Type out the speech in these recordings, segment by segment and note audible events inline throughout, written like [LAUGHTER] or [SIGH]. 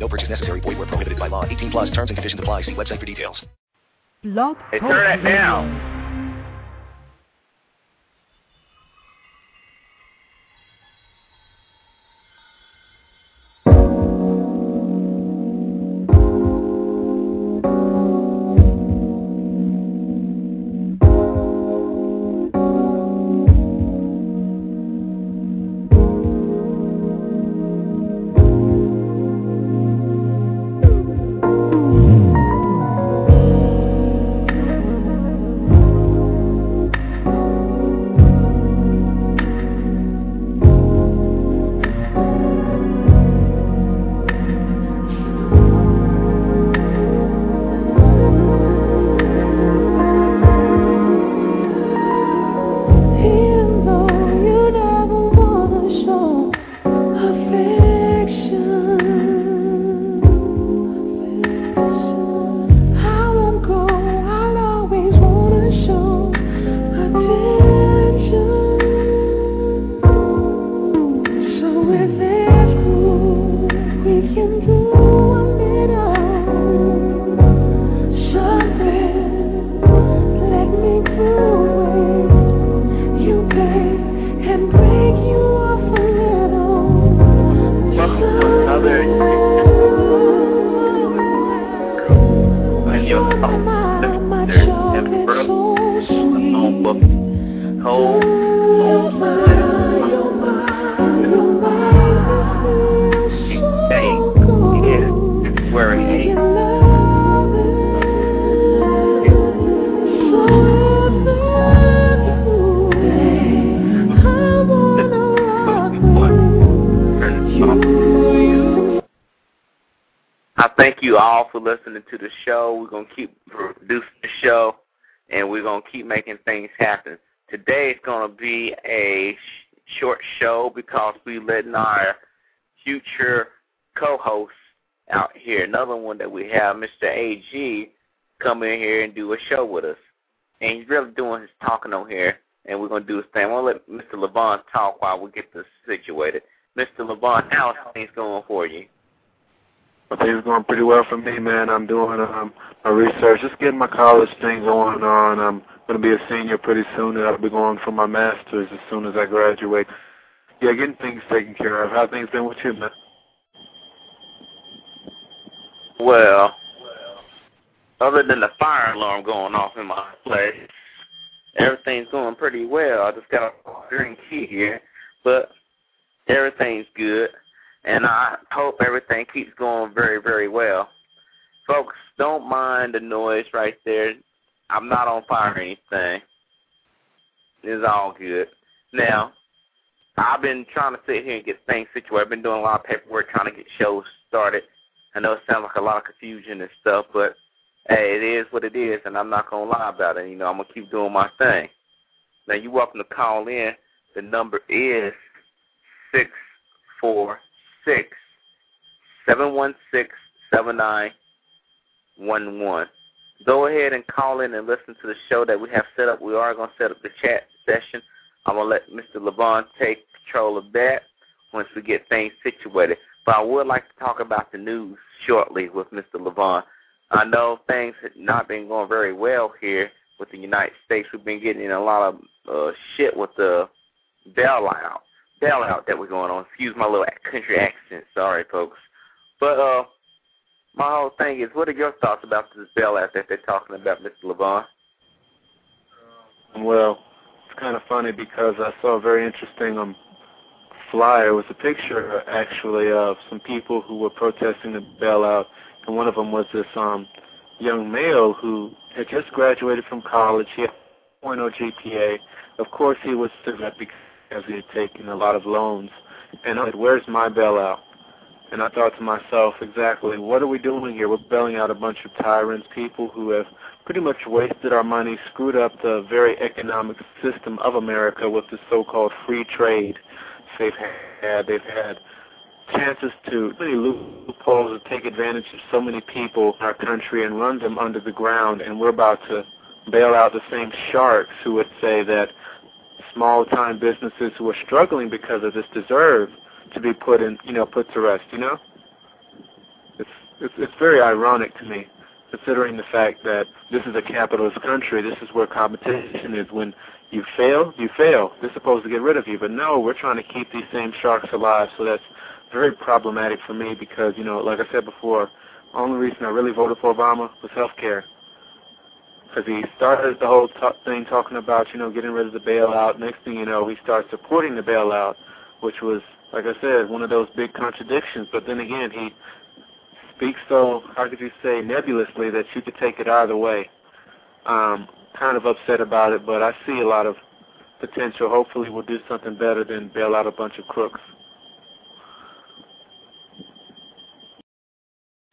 No purchase necessary. Void where prohibited by law. 18 plus terms and conditions apply. See website for details. Blog Hey, turn that Radio. down. To the show. We're going to keep producing the show, and we're going to keep making things happen. Today is going to be a sh- short show because we're letting our future co-host out here, another one that we have, Mr. AG, come in here and do a show with us. And he's really doing his talking on here, and we're going to do his thing. To let Mr. Levon talk while we get this situated. Mr. Levon, how's things going for you? Well, things going pretty well for me, man. I'm doing um, my research, just getting my college thing going on. I'm going to be a senior pretty soon, and I'll be going for my master's as soon as I graduate. Yeah, getting things taken care of. How things been with you, man? Well, other than the fire alarm going off in my place, everything's going pretty well. I just got a green key here, but everything's good, and I hope everything keeps going very, very well. Folks, don't mind the noise right there. I'm not on fire or anything. It's all good. Now, I've been trying to sit here and get things situated. I've been doing a lot of paperwork trying to get shows started. I know it sounds like a lot of confusion and stuff, but hey, it is what it is, and I'm not gonna lie about it. You know, I'm gonna keep doing my thing. Now, you're welcome to call in. The number is six four six seven one six seven nine one one. Go ahead and call in and listen to the show that we have set up. We are gonna set up the chat session. I'm gonna let Mr. Levon take control of that once we get things situated. But I would like to talk about the news shortly with Mr. Levon. I know things have not been going very well here with the United States. We've been getting in a lot of uh, shit with the bailout, bailout that we're going on. Excuse my little country accent. Sorry, folks. But uh, my whole thing is, what are your thoughts about this bailout that they're talking about, Mr. Levon? Well, it's kind of funny because I saw a very interesting um flyer. It was a picture actually of some people who were protesting the bailout, and one of them was this um young male who had just graduated from college. He had a 0.0 GPA. Of course, he was upset because he had taken a lot of loans. And I said, "Where's my bailout?" And I thought to myself, exactly, what are we doing here? We're bailing out a bunch of tyrants, people who have pretty much wasted our money, screwed up the very economic system of America with the so-called free trade they've had. They've had chances to many loopholes to take advantage of so many people in our country and run them under the ground, and we're about to bail out the same sharks who would say that small time businesses who are struggling because of this deserve to be put in you know put to rest you know? It's it's it's very ironic to me considering the fact that this is a capitalist country. This is where competition is. When you fail you fail. They're supposed to get rid of you. But no we're trying to keep these same sharks alive. So that's very problematic for me because you know like i said before only reason i really voted for obama was health care because he started the whole talk thing talking about you know getting rid of the bailout. Next thing you know, he starts supporting the bailout, which was like I said one of those big contradictions. But then again, he speaks so how could you say nebulously that you could take it either way. Um, kind of upset about it, but I see a lot of potential. Hopefully, we'll do something better than bail out a bunch of crooks.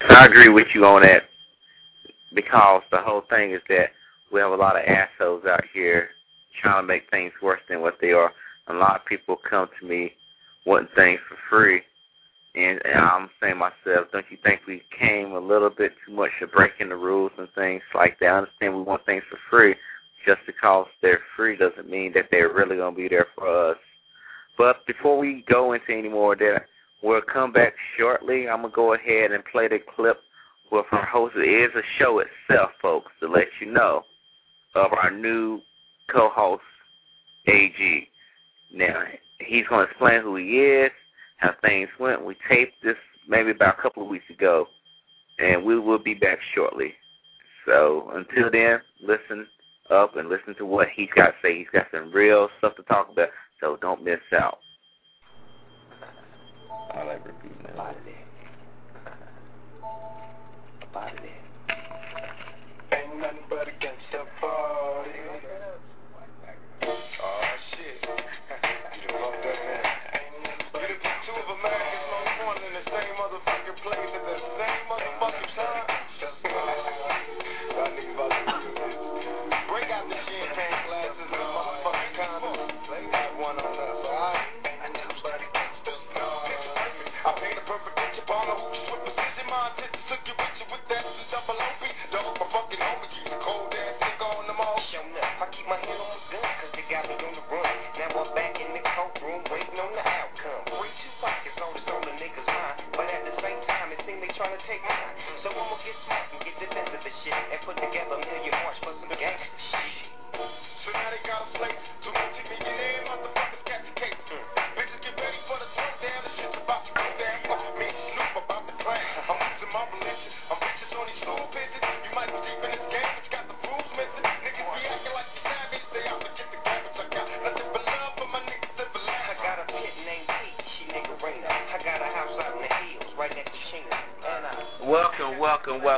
I agree with you on that because the whole thing is that we have a lot of assholes out here trying to make things worse than what they are. A lot of people come to me wanting things for free, and, and I'm saying myself, don't you think we came a little bit too much to breaking the rules and things like that? I understand we want things for free. Just because they're free doesn't mean that they're really going to be there for us. But before we go into any more of that, we'll come back shortly. I'm going to go ahead and play the clip with our host. It is a show itself, folks, to let you know of our new co-host, AG. Now, he's going to explain who he is, how things went. We taped this maybe about a couple of weeks ago, and we will be back shortly. So until then, listen up and listen to what he's got to say. He's got some real stuff to talk about, so don't miss out. I like repeating that. Took with that double OP. My fucking the cold ass nigga on them all. I keep my hand on my gun, cause they got me on the run. Now I'm back in the courtroom, waiting on the outcome. Free two pockets this on the niggas' mind. But at the same time, it seems they trying to take mine. So I'ma get smart and get the sense of the shit. And put together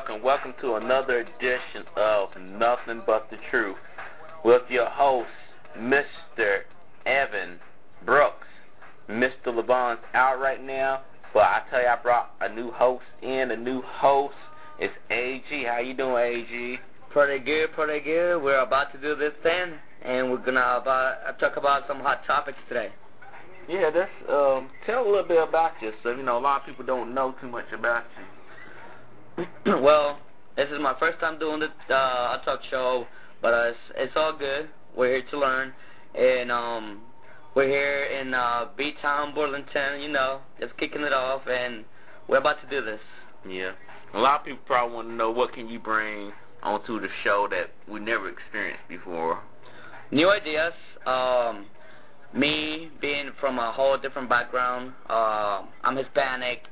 welcome, welcome, to another edition of Nothing But the Truth with your host, Mr. Evan Brooks. Mr. Levon's out right now, but I tell you, I brought a new host in. A new host is AG. How you doing, AG? Pretty good, pretty good. We're about to do this thing, and we're gonna about, talk about some hot topics today. Yeah, that's um. Tell a little bit about yourself. You know, a lot of people don't know too much about you. [CLEARS THROAT] well, this is my first time doing the uh, talk show, but uh, it's, it's all good. We're here to learn, and um, we're here in uh, B-Town, Burlington. You know, just kicking it off, and we're about to do this. Yeah, a lot of people probably want to know what can you bring onto the show that we never experienced before. New ideas. Um, me being from a whole different background. Uh, I'm Hispanic,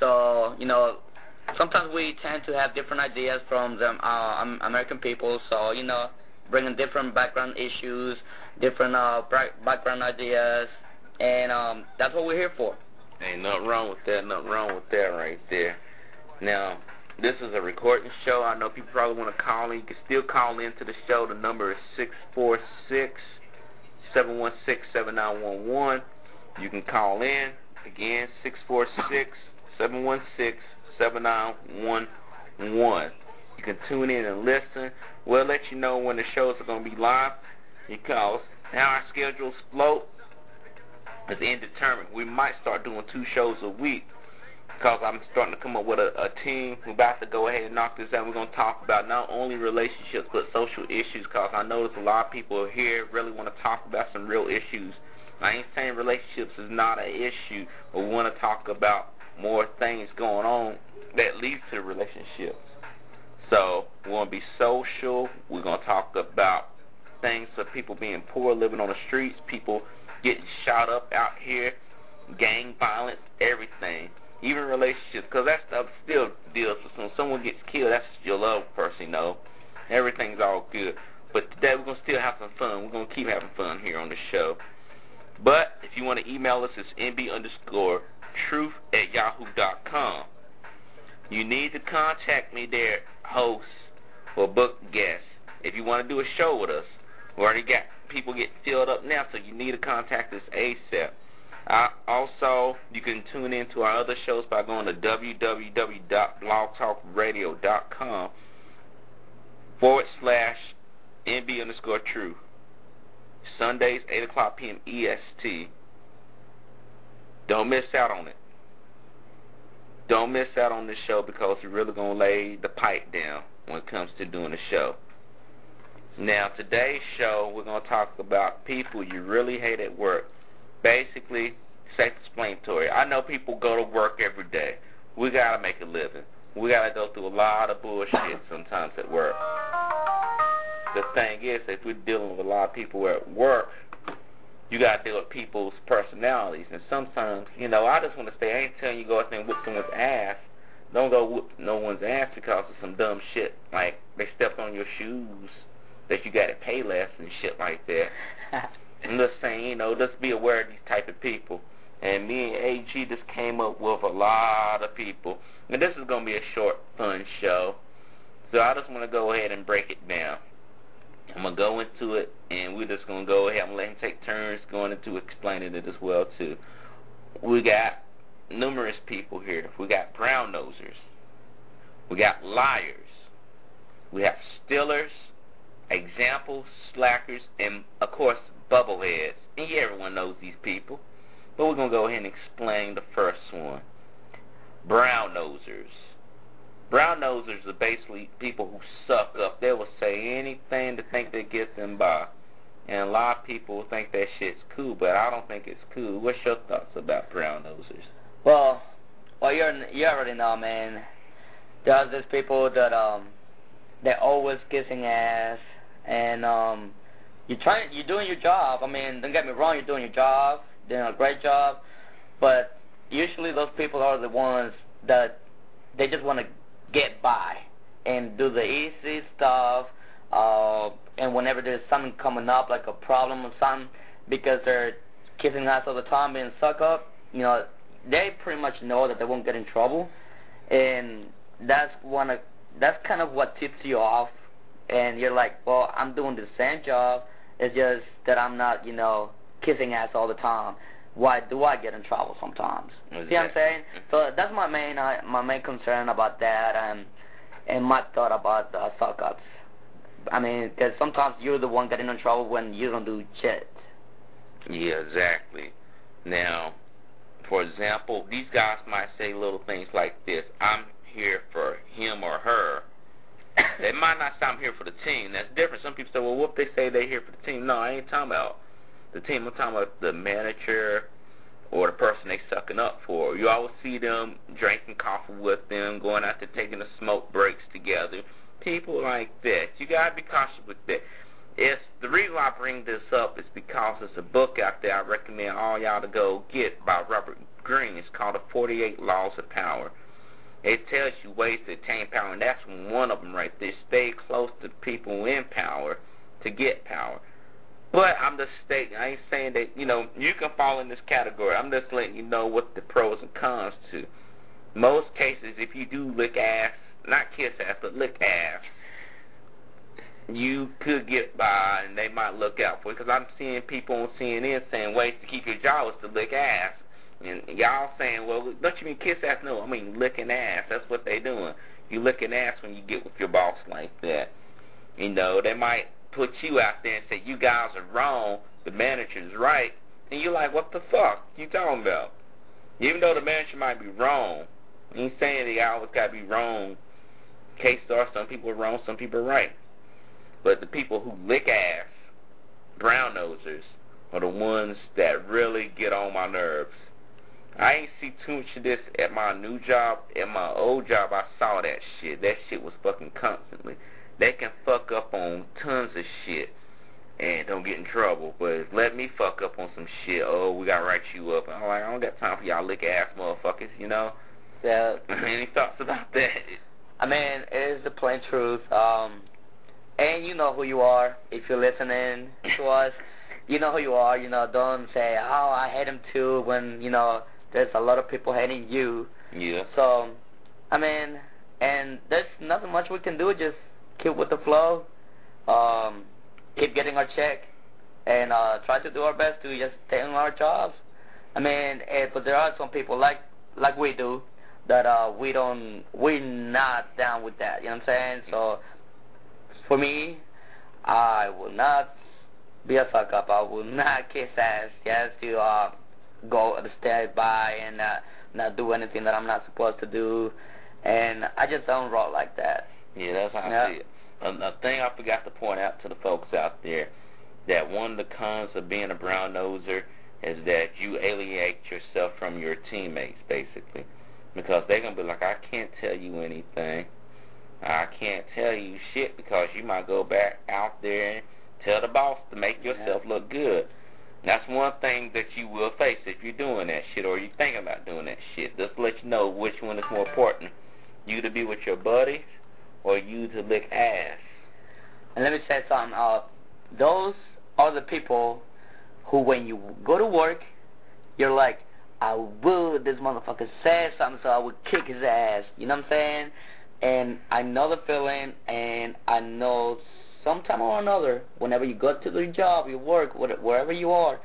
so you know sometimes we tend to have different ideas from the uh, American people. So you know, bringing different background issues, different uh, background ideas, and um, that's what we're here for. Ain't nothing wrong with that. Nothing wrong with that right there. Now, this is a recording show. I know people probably want to call in. You can still call in to the show. The number is six four six seven one six seven nine one one. You can call in again six four six seven one six seven nine one one. You can tune in and listen. We'll let you know when the shows are going to be live because now our schedules float is indeterminate. We might start doing two shows a week because I'm starting to come up with a, a team. We're about to go ahead and knock this out. We're going to talk about not only relationships but social issues because I notice a lot of people here really want to talk about some real issues. I ain't saying relationships is not an issue, but we want to talk about more things going on that leads to relationships. So we're going to be social. We're going to talk about things of people being poor, living on the streets, people getting shot up out here, gang violence, everything, even relationships, because that stuff still deals with when someone gets killed. That's your love person, you know. Everything's all good. But today we're gonna still have some fun. We're gonna keep having fun here on the show. But if you want to email us, it's nb underscore truth at yahoo dot com. You need to contact me there, host or book guest. If you want to do a show with us, we already got people getting filled up now, so you need to contact us ASAP. Uh, also, you can tune in to our other shows by going to www.blogtalkradio.com forward slash NB underscore true. Sundays, 8 o'clock p.m. EST. Don't miss out on it. Don't miss out on this show because we're really going to lay the pipe down when it comes to doing the show. Now, today's show, we're going to talk about people you really hate at work. Basically, self-explanatory. I know people go to work every day. We got to make a living. We got to go through a lot of bullshit sometimes at work. The thing is, if we're dealing with a lot of people at work, you got to deal with people's personalities. And sometimes, you know, I just want to say, I ain't telling you go out there and whoop someone's ass. Don't go whoop no one's ass because of some dumb shit. Like, they stepped on your shoes that you got to pay less and shit like that. [LAUGHS] I'm just saying, you know, just be aware of these type of people. And me and AG just came up with a lot of people. And this is going to be a short, fun show. So I just want to go ahead and break it down. I'm to go into it, and we're just to go ahead. To let him take turns going into explaining it as well, too. We got numerous people here. We got brown nosers. We got liars. We have stealers examples, slackers, and of course, bubbleheads. And yeah, everyone knows these people. But we're to go ahead and explain the first one. Brown nosers. Brown nosers are basically people who suck up. They will say anything to think they get them by. And a lot of people think that shit's cool, but I don't think it's cool. What's your thoughts about brown nosers? Well, well, you're you already know, man. There's these people that um, they're always kissing ass, and um, you're trying, you're doing your job. I mean, don't get me wrong, you're doing your job, doing a great job, but usually those people are the ones that they just want to get by and do the easy stuff. Uh, and whenever there's something coming up, like a problem or something, because they're kissing ass all the time being suck up, you know, they pretty much know that they won't get in trouble, and that's one of that's kind of what tips you off, and you're like, well, I'm doing the same job. It's just that I'm not, you know, kissing ass all the time. Why do I get in trouble sometimes? Exactly. See what I'm saying? [LAUGHS] So that's my main uh, my main concern about that, and and my thought about uh, suck ups. I mean, because sometimes you're the one getting in trouble when you don't do shit. Yeah, exactly. Now, for example, these guys might say little things like this. I'm here for him or her. [COUGHS] they might not say I'm here for the team. That's different. Some people say, well, what if they say they're here for the team? No, I ain't talking about the team. I'm talking about the manager or the person they sucking up for. You always see them drinking coffee with them, going out there taking the smoke breaks together. People like that. You gotta be cautious with that. It's the reason I bring this up is because there's a book out there I recommend all y'all to go get by Robert Greene. It's called The 48 Laws of Power. It tells you ways to attain power, and that's one of them right there. Stay close to people in power to get power. But I'm just stating, I ain't saying that, you know, you can fall in this category. I'm just letting you know what the pros and cons to. Most cases, if you do lick ass, not kiss ass, but lick ass, you could get by and they might look out for you. Because I'm seeing people on CNN saying ways to keep your job is to lick ass. And y'all saying, well, don't you mean kiss ass? No, I mean licking ass. That's what they doing. You licking ass when you get with your boss like that. You know, they might put you out there and say you guys are wrong, the manager's right, and you're like, what the fuck you talking about? Even though the manager might be wrong, ain't saying they always gotta be wrong. Case star, some people are wrong, some people are right. But the people who lick ass, brown nosers, are the ones that really get on my nerves. I ain't see too much of this at my new job. At my old job, I saw that shit. That shit was fucking constantly. They can fuck up on tons of shit and don't get in trouble. But let me fuck up on some shit. Oh, we gotta write you up. I'm like, I don't got time for y'all lick ass motherfuckers, you know? Yeah. [LAUGHS] Any thoughts about that? I mean, it is the plain truth. Um, and you know who you are if you're listening to [LAUGHS] us. You know who you are. You know, don't say, "Oh, I hate him too." When you know there's a lot of people hating you. Yeah. So, I mean, and there's nothing much we can do. Just keep with the flow. Um, keep getting our check, and uh, try to do our best to just stay on our jobs. I mean, eh, but there are some people like like we do that uh we don't we're not down with that. You know what I'm saying? So for me, I will not be a fuck up. I will not [LAUGHS] kiss ass just to uh go stay by and uh, not do anything that I'm not supposed to do. And I just don't roll like that. Yeah, that's how Yeah. I see it. A, a thing I forgot to point out to the folks out there that one of the cons of being a brown noser is that you alienate yourself from your teammates, basically, because they're gonna be like, I can't tell you anything. I can't tell you shit because you might go back out there and tell the boss to make yourself look good. And that's one thing that you will face if you're doing that shit or you're thinking about doing that shit. Just to let you know which one is more important. You to be with your buddies or you to lick ass. And let me say something. Uh, those are the people who, when you go to work, you're like, I will. This motherfucker said something, so I would kick his ass. You know what I'm saying? And I know the feeling, and I know sometime or another, whenever you go to the job, you work, wh- wherever you are,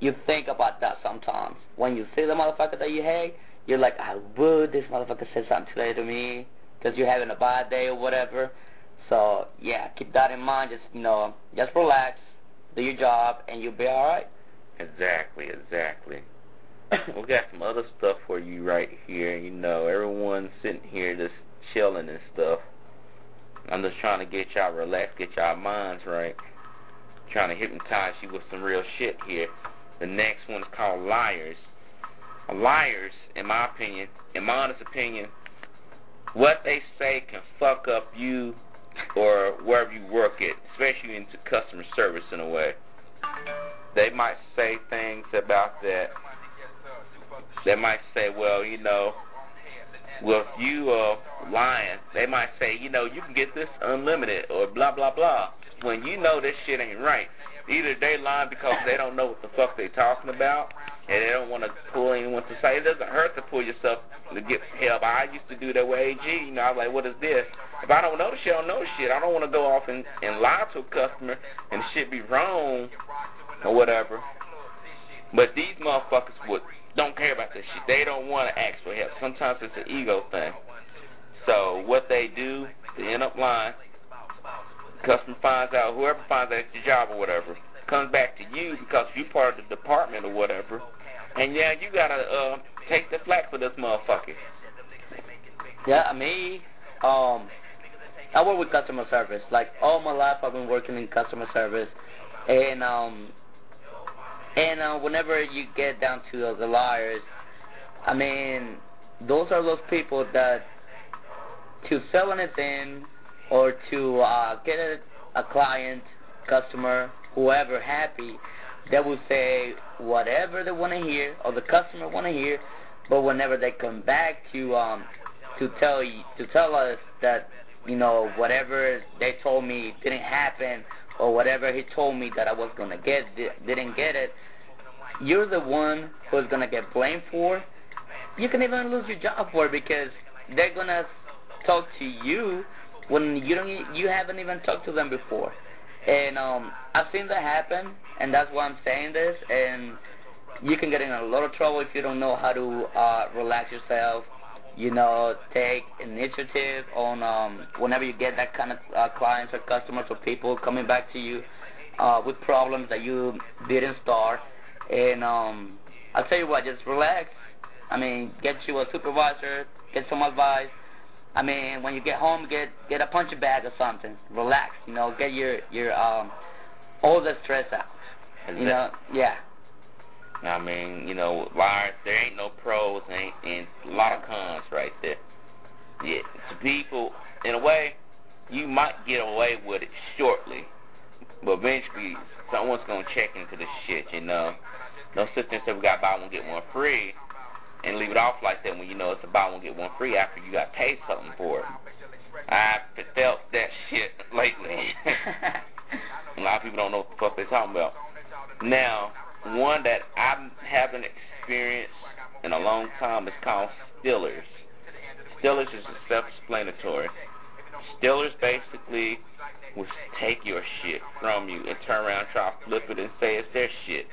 you think about that sometimes. When you see the motherfucker that you hate, you're like, I would. This motherfucker said something today to me because you're having a bad day or whatever. So yeah, keep that in mind. Just you know, just relax, do your job, and you'll be all right. Exactly, exactly. [COUGHS] we got some other stuff for you right here. You know, everyone's sitting here just chilling and stuff. I'm just trying to get y'all relaxed, get y'all minds right. Trying to hypnotize you with some real shit here. The next one is called Liars. Liars, in my opinion, in my honest opinion, what they say can fuck up you or wherever you work at, especially into customer service in a way. They might say things about that. They might say, well, you know, well, if you are lying, they might say, you know, you can get this unlimited or blah, blah, blah. When you know this shit ain't right. Either they lying because they don't know what the fuck they talking about and they don't want to pull anyone to say. It doesn't hurt to pull yourself to get help. I used to do that with AG. You know, I was like, what is this? If I don't know the shit, I don't know shit. I don't want to go off and, and lie to a customer and shit be wrong or whatever. But these motherfuckers would don't care about this shit. They don't want to ask for help. Sometimes it's an ego thing. So what they do, they end up lying. Customer finds out, whoever finds out it's your job or whatever, comes back to you because you're part of the department or whatever. And yeah, you gotta uh, take the flack for this motherfucker. Yeah, me, um, I work with customer service. Like all my life, I've been working in customer service, and um, and uh, whenever you get down to uh, the liars, I mean, those are those people that to sell anything or to uh, get a, a client, customer, whoever happy, they will say whatever they want to hear or the customer want to hear, but whenever they come back to um to tell you to tell us that you know whatever they told me didn't happen or whatever he told me that I was gonna get di- didn't get it, you're the one who's gonna get blamed for. You can even lose your job for it because they're gonna talk to you when you don't you haven't even talked to them before. And um I've seen that happen and that's why I'm saying this and you can get in a lot of trouble if you don't know how to uh, relax yourself. You know, take initiative on um, whenever you get that kind of uh, clients or customers or people coming back to you uh, with problems that you didn't start. And um, I'll tell you what, just relax. I mean, get you a supervisor, get some advice. I mean, when you get home, get get a punching bag or something. Relax. You know, get your your um all the stress out. Is You know, yeah. I mean, you know, liars, there ain't no pros, ain't and a lot of cons right there. Yeah, to people, in a way, you might get away with it shortly, but eventually someone's gonna check into this shit, you know. No thing as we got buy one get one free, and leave it off like that when you know it's a buy one get one free after you got paid something for it. I felt that shit [LAUGHS] lately. [LAUGHS] a lot of people don't know what the fuck they're talking about. Now, one that I haven't experienced in a long time is called Stillers. Stillers is self-explanatory. Stillers basically will take your shit from you and turn around try to flip it and say it's their shit.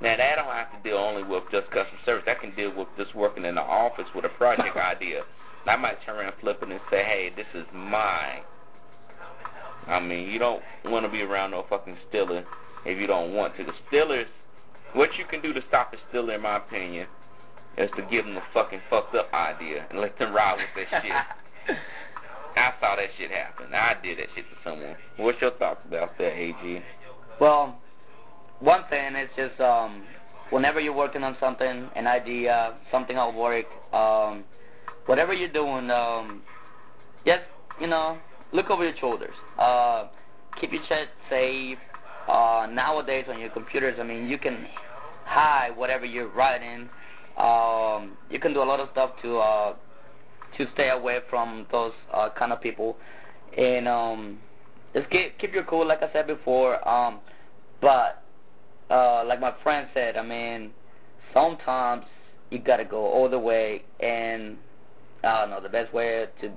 Now that don't have to deal only with just customer service. That can deal with just working in the office with a project [LAUGHS] idea. I might turn around, flip it, and say, "Hey, this is mine." I mean, you don't want to be around no fucking stiller if you don't want to. The stillers, what you can do to stop the stiller, in my opinion, is to give them a fucking fucked up idea and let them ride with that shit. [LAUGHS] I saw that shit happen. I did that shit to someone. What's your thoughts about that, AG? Well, one thing is just um, whenever you're working on something, an idea, something at work, um, whatever you're doing, um, just you know, look over your shoulders. Uh, keep your chat safe. Uh, nowadays on your computers, I mean, you can hide whatever you're writing. Um, you can do a lot of stuff to uh, to stay away from those uh, kind of people, and um, just keep keep your cool, like I said before. Um, but uh, like my friend said, I mean, sometimes you gotta go all the way, and I don't know the best way to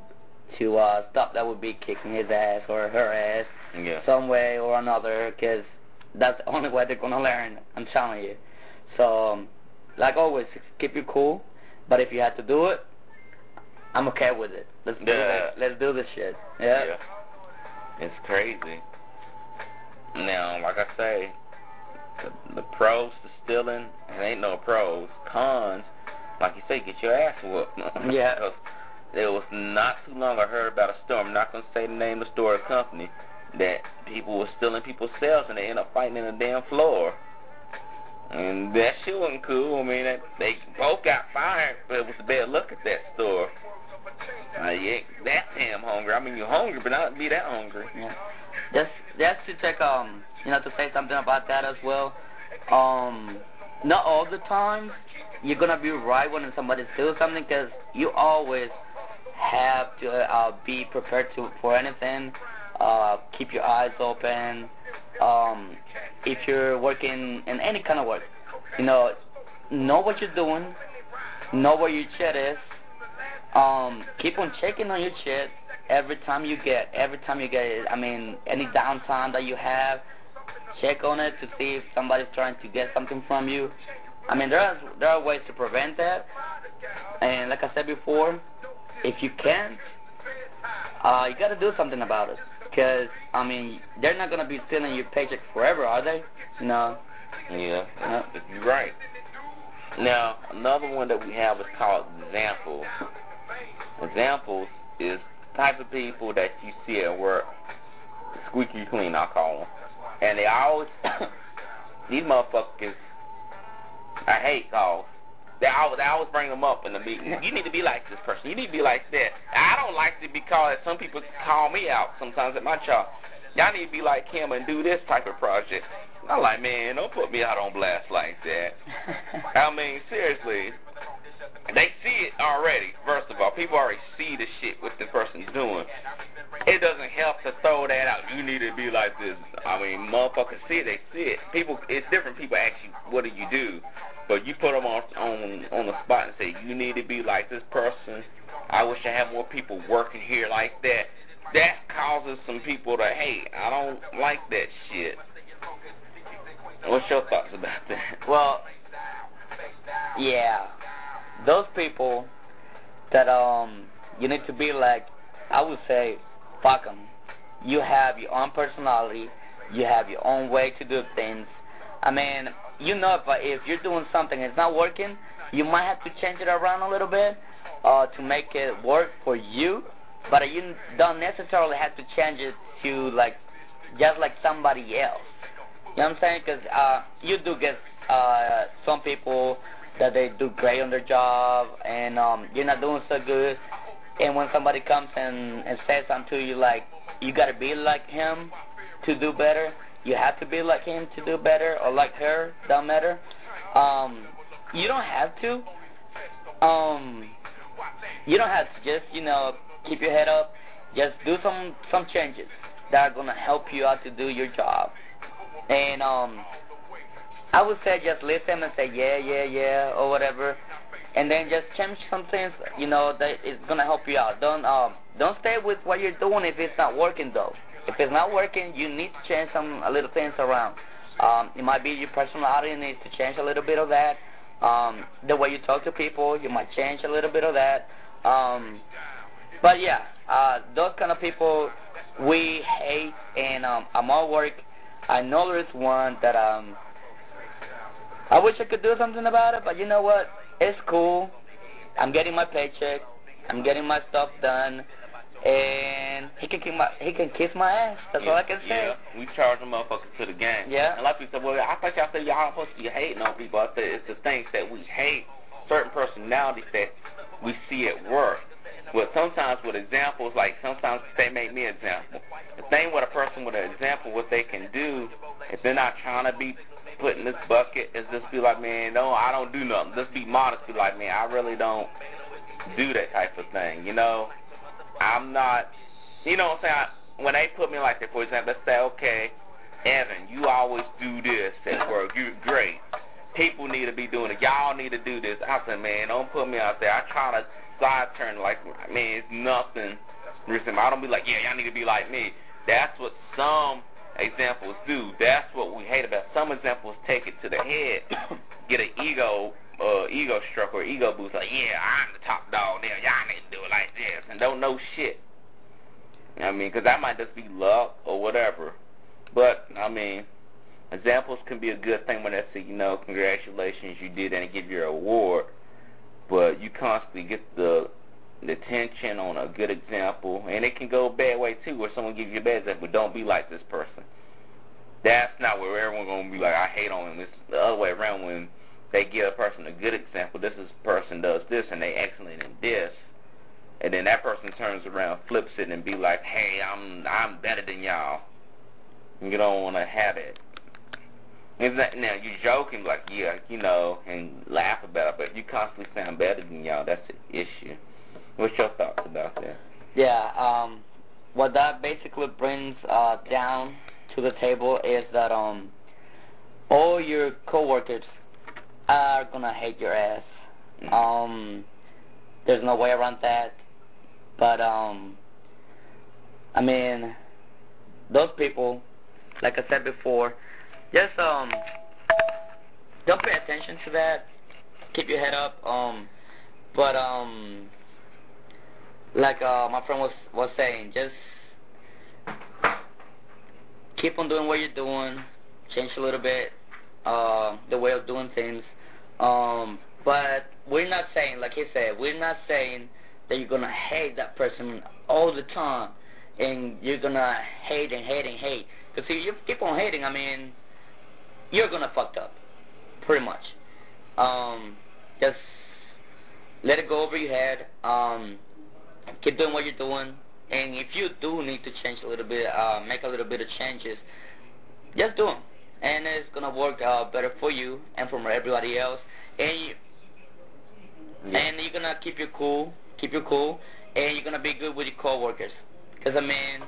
to uh, stop that would be kicking his ass or her ass Yeah. some way or another, because that's the only way they're gonna learn. I'm telling you. So, um, like always, keep you cool. But if you have to do it, I'm okay with it. Let's do Yeah. this. Let's do this shit. Yeah. Yeah. It's crazy. Now, like I say, the, the pros to stealing, it ain't no pros. Cons, like you say, get your ass whooped. [LAUGHS] Yeah. 'Cause There was not too long I heard about a store. I'm not gonna say the name of the store or company that people were stealing people's sales and they end up fighting in the damn floor. And that shit wasn't cool. I mean, that, they both got fired, but it was a bad look at that store. Uh, ain't that damn hungry. I mean, you're hungry, but not be that hungry. Yeah. Just just to take um you know to say something about that as well. Um, not all the time you're gonna be right when somebody steals something because you always have to uh, be prepared to for anything. Uh, keep your eyes open. Um, if you're working in any kind of work, you know, know what you're doing. Know where your shit is. Um, keep on checking on your shit every time you get every time you get it. I mean, any downtime that you have, check on it to see if somebody's trying to get something from you. I mean, there are there are ways to prevent that. And like I said before, if you can't, uh, you got to do something about it. Because I mean, they're not gonna be stealing your paycheck forever, are they? No. Yeah, Yeah. you're right. Now, another one that we have is called examples. Examples is type of people that you see at work, squeaky clean, I call them. And they always, [COUGHS] these motherfuckers, I hate calls. They always, they always bring them up in the meeting. You need to be like this person. You need to be like that. I don't like to be called. Some people call me out sometimes at my job. Y'all need to be like him and do this type of project. I'm like, man, don't put me out on blast like that. [LAUGHS] I mean, seriously. They see it already, first of all. People already see the shit what the person's doing. It doesn't help to throw that out. You need to be like this. I mean, motherfuckers see it, they see it. People, it's different. People ask you, what do you do? But you put them on on on the spot and say, you need to be like this person. I wish I had more people working here like that. That causes some people to, hey, I don't like that shit. What's your thoughts about that? Well, yeah, those people that um you need to be like, I would say, fuck 'em. You have your own personality. You have your own way to do things. I mean, you know, if if you're doing something and it's not working, you might have to change it around a little bit uh, to make it work for you. But you don't necessarily have to change it to like just like somebody else. You know what I'm saying? Because uh, you do get uh, some people that they do great on their job, and um, you're not doing so good. And when somebody comes and, and says something to you like, you got to be like him to do better, you have to be like him to do better, or like her, don't matter. Um, you don't have to. Um, you don't have to just, you know, keep your head up. Just do some some changes that are gonna help you out to do your job. And um, I would say just listen and say yeah, yeah, yeah, or whatever, and then just change some things, you know, that is gonna help you out. Don't um, don't stay with what you're doing if it's not working though. If it's not working, you need to change some little things around. Um, it might be your personality needs to change a little bit of that. Um, the way you talk to people, you might change a little bit of that. Um, but yeah, uh, those kind of people we hate, and um, I'm all work. I know there is one that um, I wish I could do something about it, but you know what? It's cool. I'm getting my paycheck. I'm getting my stuff done, and he can kick my he can kiss my ass. That's yeah, all I can say. Yeah, we charge the motherfuckers to the game. Yeah. And like people said, well, I thought y'all said y'all supposed to be hating on people. I said it's the things that we hate, certain personalities that we see at work. But sometimes with examples, like sometimes they make me an example. The thing with a person with an example, what they can do, if they're not trying to be put in this bucket, is just be like, man, no, I don't do nothing. Just be modest. Be like, man, I really don't do that type of thing. You know, I'm not. You know what I'm saying? I, when they put me like that, for example, let's say, okay, Evan, you always do this at work. You're great. People need to be doing it. Y'all need to do this. I said, man, don't put me out there. I try to side turn like, man, it's nothing. I don't be like, yeah, y'all need to be like me. That's what some examples do. That's what we hate about. Some examples take it to the head, [COUGHS] get an ego, uh, ego stroke or ego boost. Like, yeah, I'm the top dog there. Y'all need to do it like this, and don't know shit. I mean, because that might just be luck or whatever. But I mean, examples can be a good thing when they say, you know, congratulations, you did, and give you an award but you constantly get the the attention on a good example, and it can go a bad way too, where someone gives you a bad example. Don't be like this person. That's not where everyone's gonna be like, I hate on them. It's the other way around when they give a person a good example. This is person does this, and they excellent in this, and then that person turns around, flips it, and be like, Hey, I'm I'm better than y'all. You don't want to have it. That, now you're joking, like yeah, you know, and laugh about it, but you constantly sound better than y'all. That's the issue. What's your thoughts about that? Yeah, um, what that basically brings uh, down to the table is that um, all your coworkers are gonna hate your ass. Mm. Um, there's no way around that. But um, I mean, those people, like I said before, just um, don't pay attention to that. Keep your head up. Um, but um, like uh, my friend was was saying, just keep on doing what you're doing. Change a little bit uh, the way of doing things. Um, but we're not saying, like he said, we're not saying that you're gonna hate that person all the time, and you're gonna hate and hate and hate. Because if you keep on hating, I mean, you're gonna fucked up, pretty much. Um, just let it go over your head. Um, keep doing what you're doing, and if you do need to change a little bit, uh, make a little bit of changes, just do them, and it's gonna work uh, better for you and for everybody else. And you, Yeah. and you're gonna keep your cool, keep your cool, and you're gonna be good with your coworkers. Because I mean,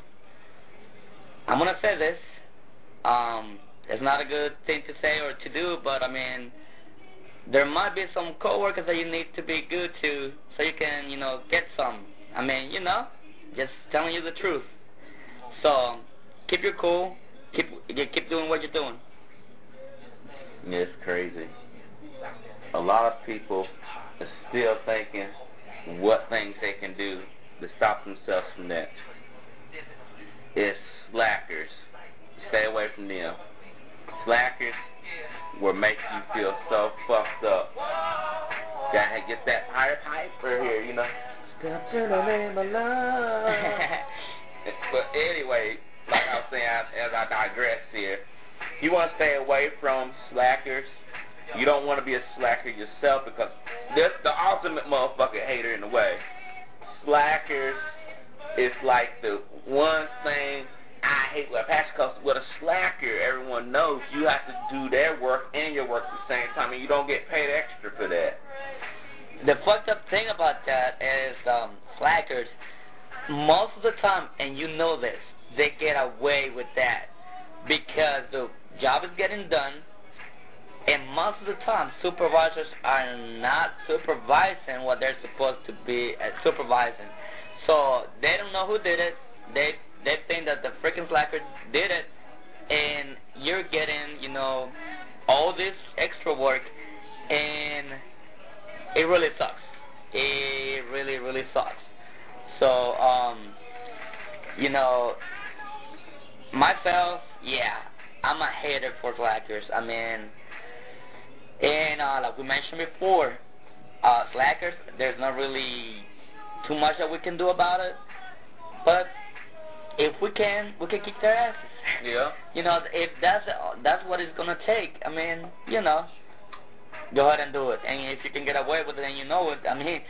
I'm gonna say this. Um, it's not a good thing to say or to do, but I mean, there might be some coworkers that you need to be good to, so you can, you know, get some. I mean, you know, just telling you the truth. So keep your cool, keep keep doing what you're doing. Yeah, it's crazy. A lot of people are still thinking what things they can do to stop themselves from that. It's slackers. Stay away from them. Slackers will make you feel so fucked up. Gotta get that Pied Piper here, you know. Step to the name of love. [LAUGHS] but anyway, like I was saying, as I digress here, you want to stay away from slackers. You don't want to be a slacker yourself because that's the ultimate motherfucking hater in a way. Slackers is like the one thing I hate with a passion because with a slacker, everyone knows you have to do their work and your work at the same time, and you don't get paid extra for that. The fucked up thing about that is um, slackers, most of the time, and you know this, they get away with that because the job is getting done, and most of the time, supervisors are not supervising what they're supposed to be uh, supervising. So they don't know who did it. They they think that the freaking slacker did it, and you're getting you know all this extra work, and it really sucks. It really really sucks. So um, you know, myself, yeah, I'm a hater for slackers. I mean, and uh, like we mentioned before, uh, slackers, there's not really too much that we can do about it. But if we can, we can kick their asses. [LAUGHS] Yeah. You know, if that's that's what it's gonna take. I mean, you know, go ahead and do it. And if you can get away with it, and you know it, I mean,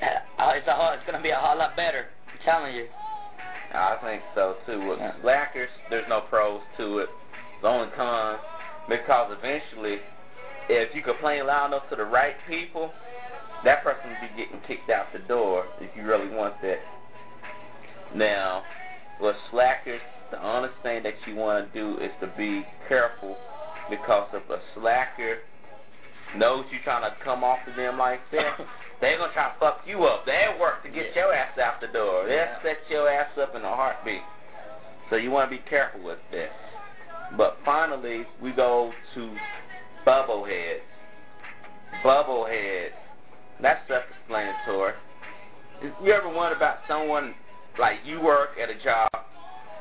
uh, it's a it's gonna be a whole lot better. I'm telling you. I think so too. With Yeah. slackers, there's no pros to it. The only cons, because eventually, if you complain loud enough to the right people, that person will be getting kicked out the door if you really want that. Now, with slackers, the honest thing that you want to do is to be careful because if a slacker knows you trying to come off to them like that, [COUGHS] they're going to try to fuck you up. They'll work to get your ass out the door. They'll Yeah. set your ass up in a heartbeat. So you want to be careful with that. But finally, we go to bubbleheads. Bubbleheads. That's self-explanatory. You ever wonder about someone like you work at a job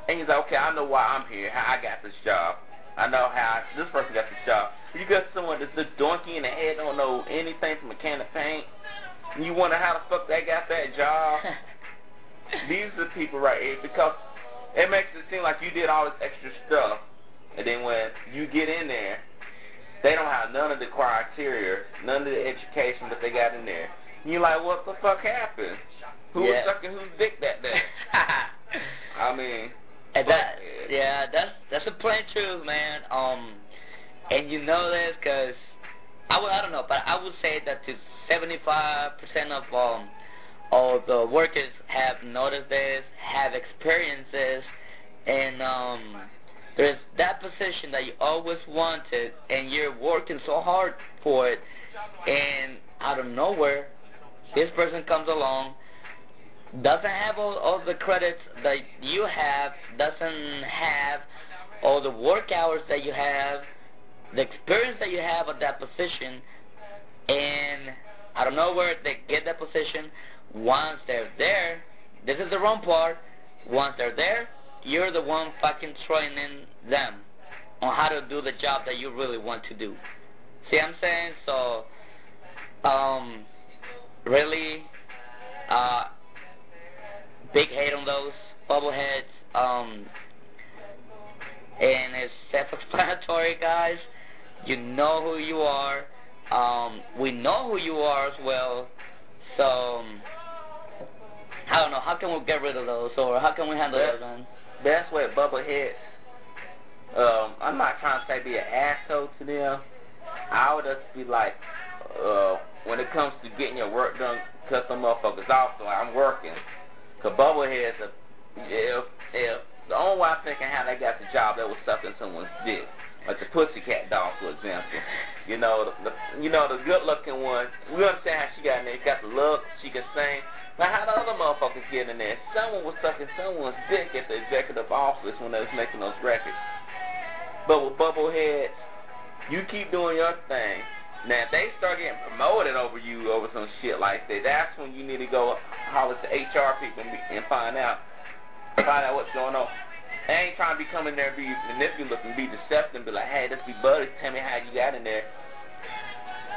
and you're like, okay, I know why I'm here, how I got this job. I know how this person got this job. You got someone that's a donkey in the head, don't know anything from a can of paint. And you wonder how the fuck they got that job. [LAUGHS] These are the people right here because it makes it seem like you did all this extra stuff, and then when you get in there, they don't have none of the criteria, none of the education that they got in there. And you're like, what the fuck happened? Who was sucking whose dick that day? [LAUGHS] I mean, And that, yeah, that's that's a plain truth, man. Um, and you know this because I would, I don't know, but I would say that to 75% of um all the workers have noticed this, have experienced this, and um, there's that position that you always wanted, and you're working so hard for it, and out of nowhere, this person comes along doesn't have all, all the credits that you have, doesn't have all the work hours that you have, the experience that you have at that position, and out of nowhere they get that position. Once they're there, this is the wrong part. Once they're there, you're the one fucking training them on how to do the job that you really want to do. See what I'm saying? So, um, really, uh, big hate on those bubbleheads. Um, and it's self-explanatory, [LAUGHS] guys. You know who you are. Um, we know who you are as well. So um, I don't know. How can we get rid of those, or how can we handle Yeah. those, man? Best way bubbleheads. Um, I'm not trying to say be an asshole to them. I would just be like, uh, when it comes to getting your work done, cut some motherfuckers off. So I'm working. Cause bubbleheads, are, if if the only way I'm thinking how they got the job, that was sucking someone's dick. Like the Pussycat Doll, for example. You know, the, the you know the good-looking one. We understand how she got in there. She got the look. She can sing. But how the other motherfuckers get in there? Someone was sucking someone's dick at the executive office when they was making those records. But with Bubblehead, you keep doing your thing. Now, if they start getting promoted over you over some shit like that, that's when you need to go holler to HR people and, find out, find out what's going on. They ain't trying to be coming there and be manipulative and be deceptive and be like, hey, let's be buddies. Tell me how you got in there.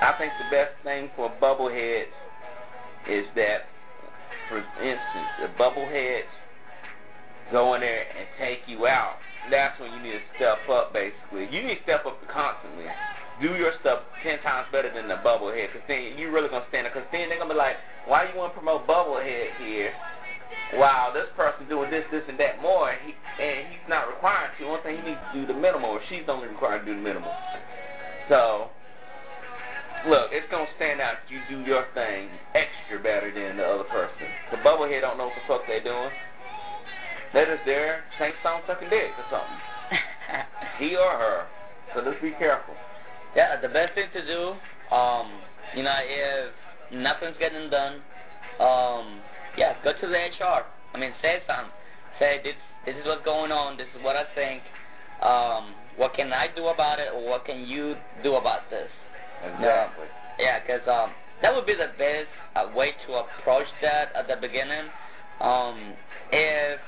I think the best thing for bubbleheads is that, for instance, the bubbleheads go in there and take you out. That's when you need to step up, basically. You need to step up constantly. Do your stuff ten times better than the bubblehead, because then you're really going to stand there. Because then they're going to be like, why you want to promote bubblehead here? Wow, this person's doing this, this, and that more, and, he, and he's not required to. One thing he needs to do the minimal, or she's only required to do the minimal. So, look, it's gonna stand out if you do your thing extra better than the other person. The bubblehead don't know what the fuck they're doing. They're just there, some sucking dick or something. [LAUGHS] he or her. So just be careful. Yeah, the best thing to do, um, you know, if nothing's getting done, um, yeah, go to the HR. I mean, say something. Say this, this is what's going on. This is what I think. Um, what can I do about it, or what can you do about this? Exactly. Yeah, because um, that would be the best uh, way to approach that at the beginning. Um, if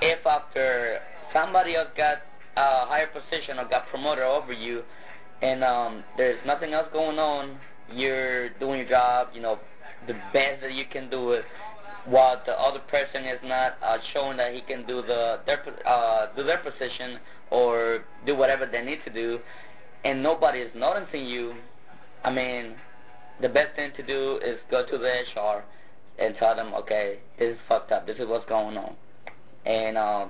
if after somebody else got a higher position or got promoted over you, and um, there's nothing else going on, you're doing your job, you know, the best that you can do it, while the other person is not uh, showing that he can do the their uh, do their position or do whatever they need to do, and nobody is noticing you. I mean, the best thing to do is go to the HR and tell them, okay, this is fucked up. This is what's going on, and uh,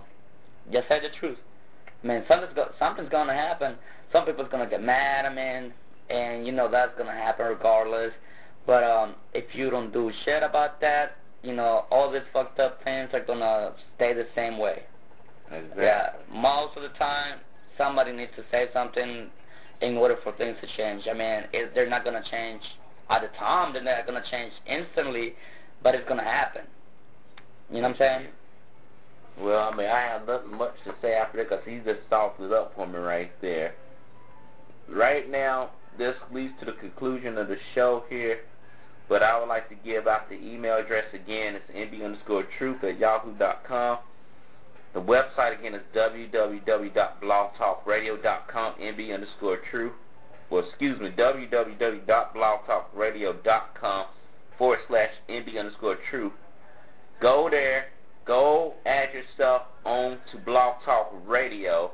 just say the truth. I mean, something's go- something's gonna happen. Some people's gonna get mad. I mean, and you know that's gonna happen regardless. But um, if you don't do shit about that, you know, all these fucked up things are gonna stay the same way. Exactly. Yeah, most of the time, somebody needs to say something in order for things to change. I mean, it, they're not gonna change at the time. They're not gonna change instantly, but it's gonna happen. You know what I'm saying? Well, I mean, I have nothing much to say after that because he just softened it up for me right there. Right now, this leads to the conclusion of the show here, but I would like to give out the email address again. It's nb underscore truth at yahoo.com. The website again is www.blogtalkradio.com, nb underscore truth. Well, excuse me, www.blogtalkradio.com forward slash nb underscore truth. Go there, go add yourself on to Blog Talk Radio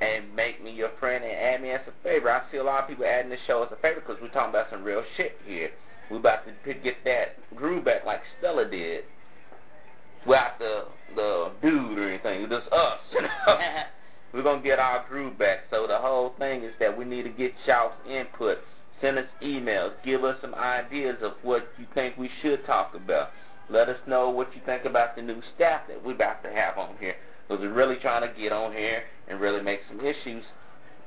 and make me your friend and add me as a favorite. I see a lot of people adding the show as a favorite because we're talking about some real shit here. We're about to get that groove back like Stella did. Without the the dude or anything, It's just us. You [LAUGHS] know? [LAUGHS] we're gonna get our groove back. So the whole thing is that we need to get y'all's input. Send us emails. Give us some ideas of what you think we should talk about. Let us know what you think about the new staff that we're about to have on here. Because we're really trying to get on here and really make some issues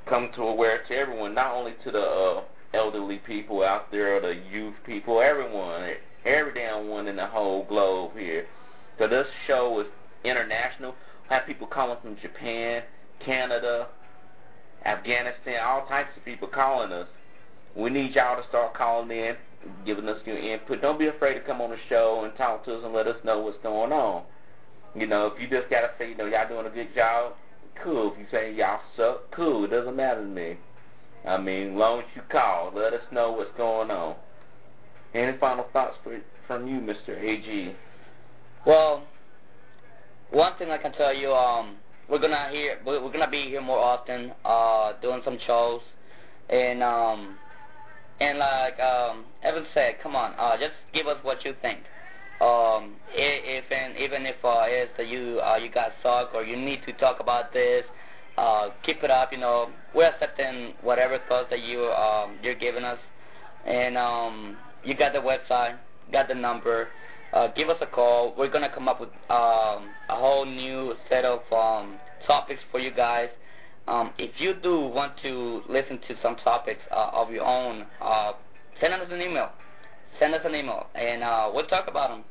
come to aware to everyone, not only to the uh, elderly people out there or the youth people, everyone, every damn one in the whole globe here. So this show is international. I have people calling from Japan, Canada, Afghanistan, all types of people calling us. We need y'all to start calling in, giving us your input. Don't be afraid to come on the show and talk to us and let us know what's going on. You know, if you just gotta say, you know, y'all doing a good job, cool. If you say y'all suck, cool. It doesn't matter to me. I mean, long as you call, let us know what's going on. Any final thoughts for, from you, Mr. AG? Well, one thing I can tell you, um, we're gonna hear, we're gonna be here more often, uh, doing some shows, and um, and like um, Evan said, come on, uh, just give us what you think. Um, if and even if uh, it's that you uh, you got suck or you need to talk about this, uh, keep it up. You know, we're accepting whatever thoughts that you um, you're giving us, and um, you got the website, got the number. Uh, give us a call. We're gonna come up with um, a whole new set of um, topics for you guys. Um, if you do want to listen to some topics uh, of your own, uh, send us an email. Send us an email, and uh, we'll talk about them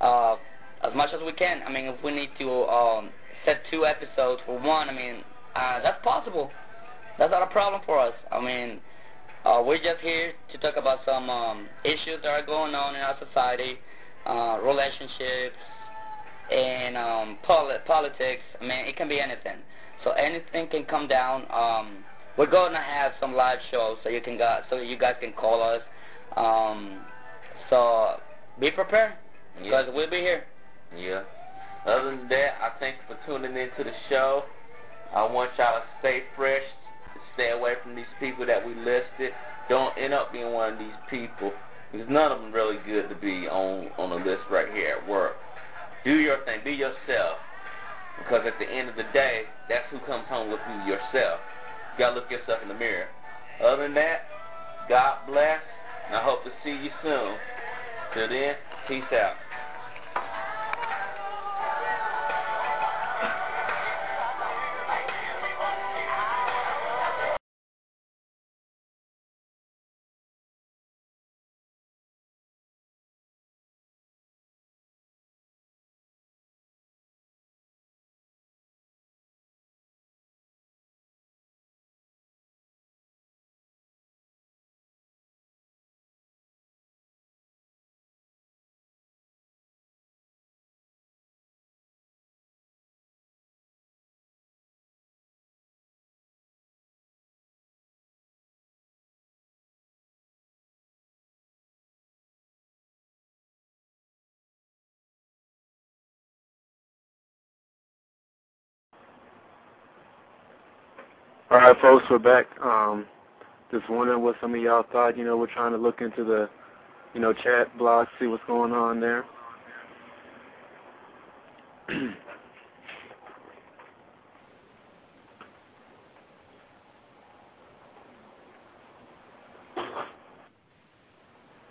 uh, as much as we can. I mean, if we need to um, set two episodes for one, I mean, uh, that's possible. That's not a problem for us. I mean, Uh, we're just here to talk about some um, issues that are going on in our society, uh, relationships, and um, poli- politics. I mean, it can be anything. So anything can come down. Um, we're going to have some live shows so you can go, so you guys can call us. Um, so be prepared because Yeah. we'll be here. Yeah. Other than that, I thank you for tuning into the show. I want y'all to stay fresh, stay away from these people that we listed. Don't end up being one of these people because none of them really good to be on on the list right here at work. Do your thing, be yourself. Because at the end of the day, that's who comes home with you yourself. You gotta look yourself in the mirror. Other than that, God bless, and I hope to see you soon. Till then, peace out. All right, folks, we're back. Um, just wondering what some of y'all thought. You know, we're trying to look into the, you know, chat blog, see what's going on there. [CLEARS THROAT]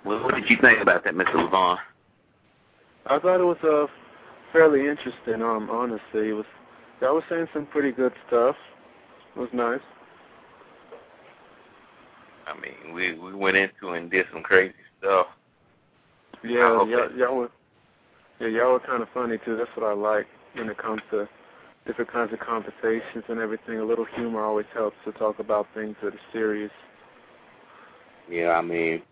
Well, what did you think about that, Mr. Levon? I thought it was uh, fairly interesting. Um, honestly, it was. Y'all was saying some pretty good stuff. Was nice. I mean, we we went into and did some crazy stuff. Yeah, y'all, y'all were. Yeah, y'all were kind of funny too. That's what I like when it comes to different kinds of conversations and everything. A little humor always helps to talk about things that are serious. Yeah, I mean,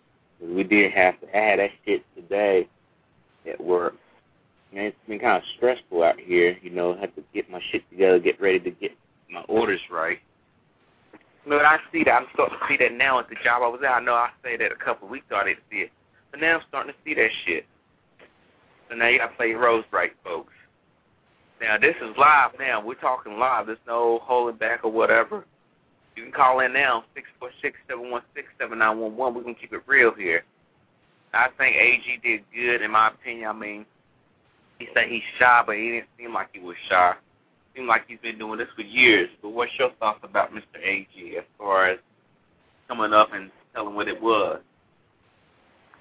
we did have to add that shit today at work. Man, it's been kind of stressful out here. You know, had to get my shit together, get ready to get my orders right. But I see that. I'm starting to see that now at the job I was at. I know I say that a couple of weeks ago I didn't see it, but now I'm starting to see that shit. So now you got to play your roles right, folks. Now this is live. Now we're talking live. There's no holding back or whatever. You can call in now, six four six seven one six seven nine one one. We're gonna keep it real here. I think AG did good in my opinion. I mean, he said he's shy, but he didn't seem like he was shy. Seemed like he's been doing this for years. But what's your thoughts about Mr. AG as far as coming up and telling what it was?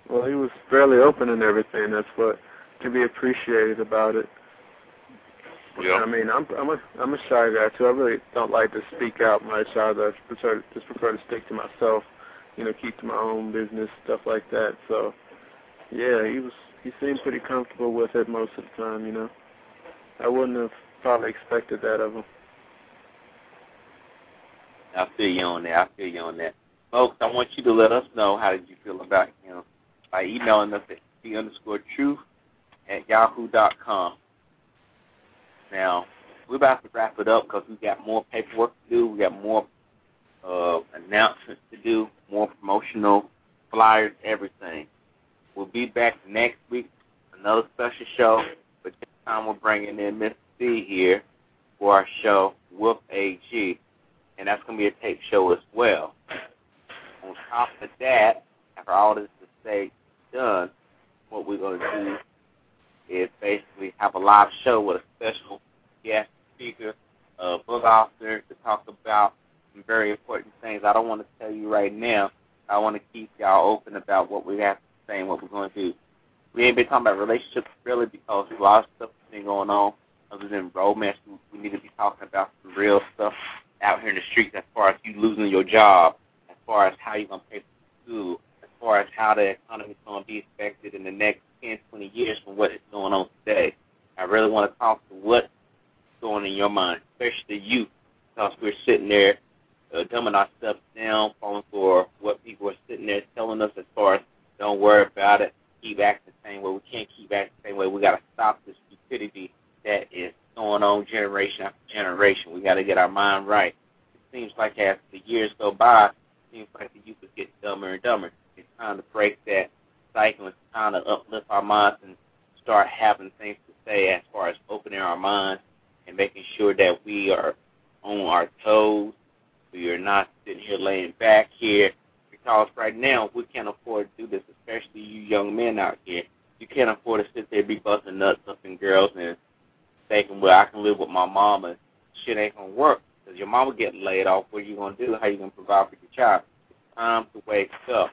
Well, he was fairly open and everything. That's what can be appreciated about it. Yeah. I mean, I'm I'm a I'm a shy guy too. I really don't like to speak out much. I just prefer just prefer to stick to myself. You know, keep to my own business, stuff like that. So, yeah, he was he seemed pretty comfortable with it most of the time. You know, I wouldn't have probably expected that of him. I feel you on that. I feel you on that. Folks, I want you to let us know how did you feel about him by emailing us at the underscore truth at yahoo dot com. Now, we're about to wrap it up because we got more paperwork to do. We got more uh, announcements to do, more promotional flyers, everything. We'll be back next week, another special show, but this time we're bringing in Miss C here for our show with AG, and that's going to be a tape show as well. On top of that, after all this is said done, what we're going to do is basically have a live show with a special guest speaker, uh, book author, to talk about some very important things. I don't want to tell you right now. I want to keep y'all open about what we have to say and what we're going to do. We ain't been talking about relationships really because a lot of stuff has been going on other than romance. We, need to be talking about some real stuff out here in the streets as far as you losing your job, as far as how you're going to pay for school, as far as how the economy is going to be affected in the next 10, 20 years from what is going on today. I really want to talk to what's going in your mind, especially youth, because we're sitting there uh, dumbing ourselves down, falling for what people are sitting there telling us as far as don't worry about it, keep acting the same way. We can't keep acting the same way. We got to stop this stupidity that is going on generation after generation. We got to get our mind right. It seems like as the years go by, it seems like the youth is getting dumber and dumber. It's time to break that cycle. It's time to uplift our minds and start having things to say as far as opening our minds and making sure that we are on our toes. We are not sitting here laying back here because right now we can't afford to do this, especially you young men out here. You can't afford to sit there and be busting nuts up in girls and thinking, well, I can live with my mama. Shit ain't gonna work because your mama getting laid off. What are you gonna do? How you gonna provide for your child? It's time to wake up.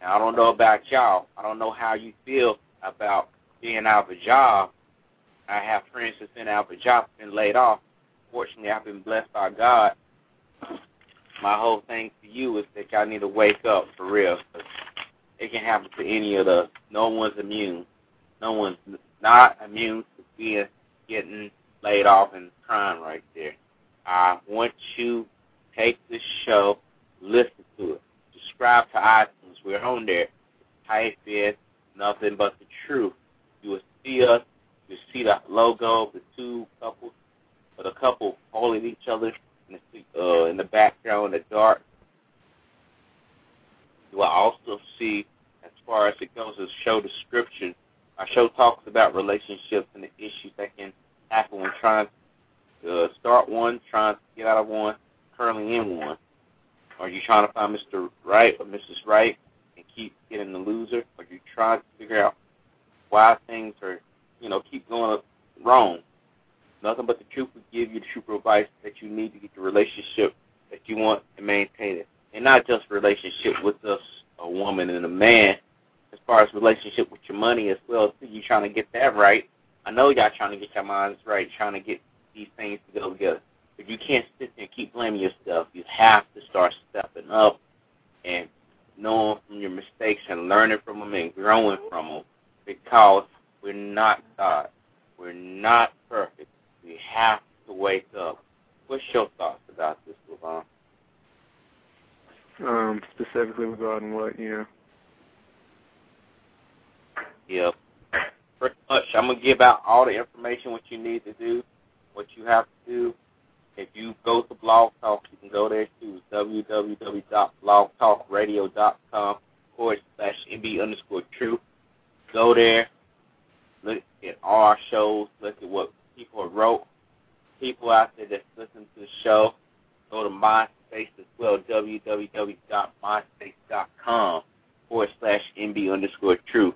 Now I don't know about y'all. I don't know how you feel about being out of a job. I have friends that's been out of a job, been laid off. Fortunately, I've been blessed by God. My whole thing to you is that y'all need to wake up for real. it can happen to any of us. No one's immune. No one's not immune to being getting laid off and crying right there. I want you to take this show, listen to it, subscribe to iTunes. We're on there. Type in nothing but the truth. You will see us. You see the logo of the two couples, or the couple holding each other in the uh, in the background in the dark. You will also see, as far as it goes, a show description. Our show talks about relationships and the issues that can happen when trying to uh, start one, trying to get out of one, currently in one. Are you trying to find Mr. Right or Mrs. Right and keep getting the loser? Are you trying to figure out why things are, you know, keep going wrong? Nothing but the truth will give you the true advice that you need to get the relationship that you want and maintain it. And not just relationship with us, a woman and a man, as far as relationship with your money as well. Too. You trying to get that right. I know y'all trying to get your minds right, trying to get these things to go together. But you can't sit there and keep blaming yourself. You have to start stepping up and knowing from your mistakes and learning from them and growing from them because we're not God. We're not perfect. We have to wake up. What's your thoughts about this, Levon? Um, specifically regarding what, yeah. Yep. Pretty much. I'm gonna give out all the information what you need to do, what you have to do. If you go to Blog Talk, you can go there too. www.blogtalkradio.com forward slash NB underscore true. Go there, look at all our shows, look at what people wrote. People out there that listen to the show, go to MySpace as well, www.myspace.com forward slash NB underscore true.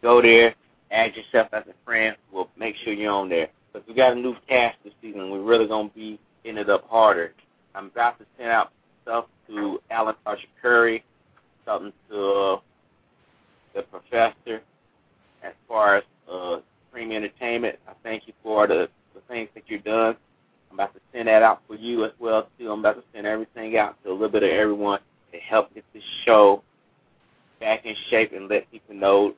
Go there, add yourself as a friend. We'll make sure you're on there. Because we got a new cast this season. We're really going to be in it up harder. I'm about to send out stuff to Alan Tasha Curry, something to uh, the professor as far as uh, Premium Entertainment. I thank you for the, the things that you've done. I'm about to send that out for you as well, too. I'm about to send everything out to a little bit of everyone to help get this show back in shape and let people know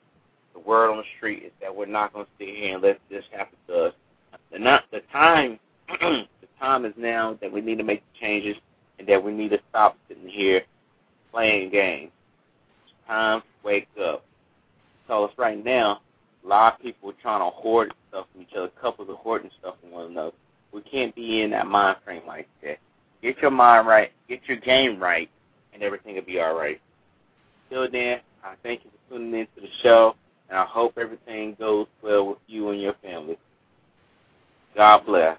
the word on the street is that we're not going to sit here and let this happen to us. The, not, the time the time is now that we need to make changes and that we need to stop sitting here playing games. It's time to wake up. So it's right now, a lot of people are trying to hoard stuff from each other. Couples are hoarding stuff from one another. We can't be in that mind frame like that. Get your mind right, get your game right, and everything will be all right. Till then, I thank you for tuning in to the show, and I hope everything goes well with you and your family. God bless.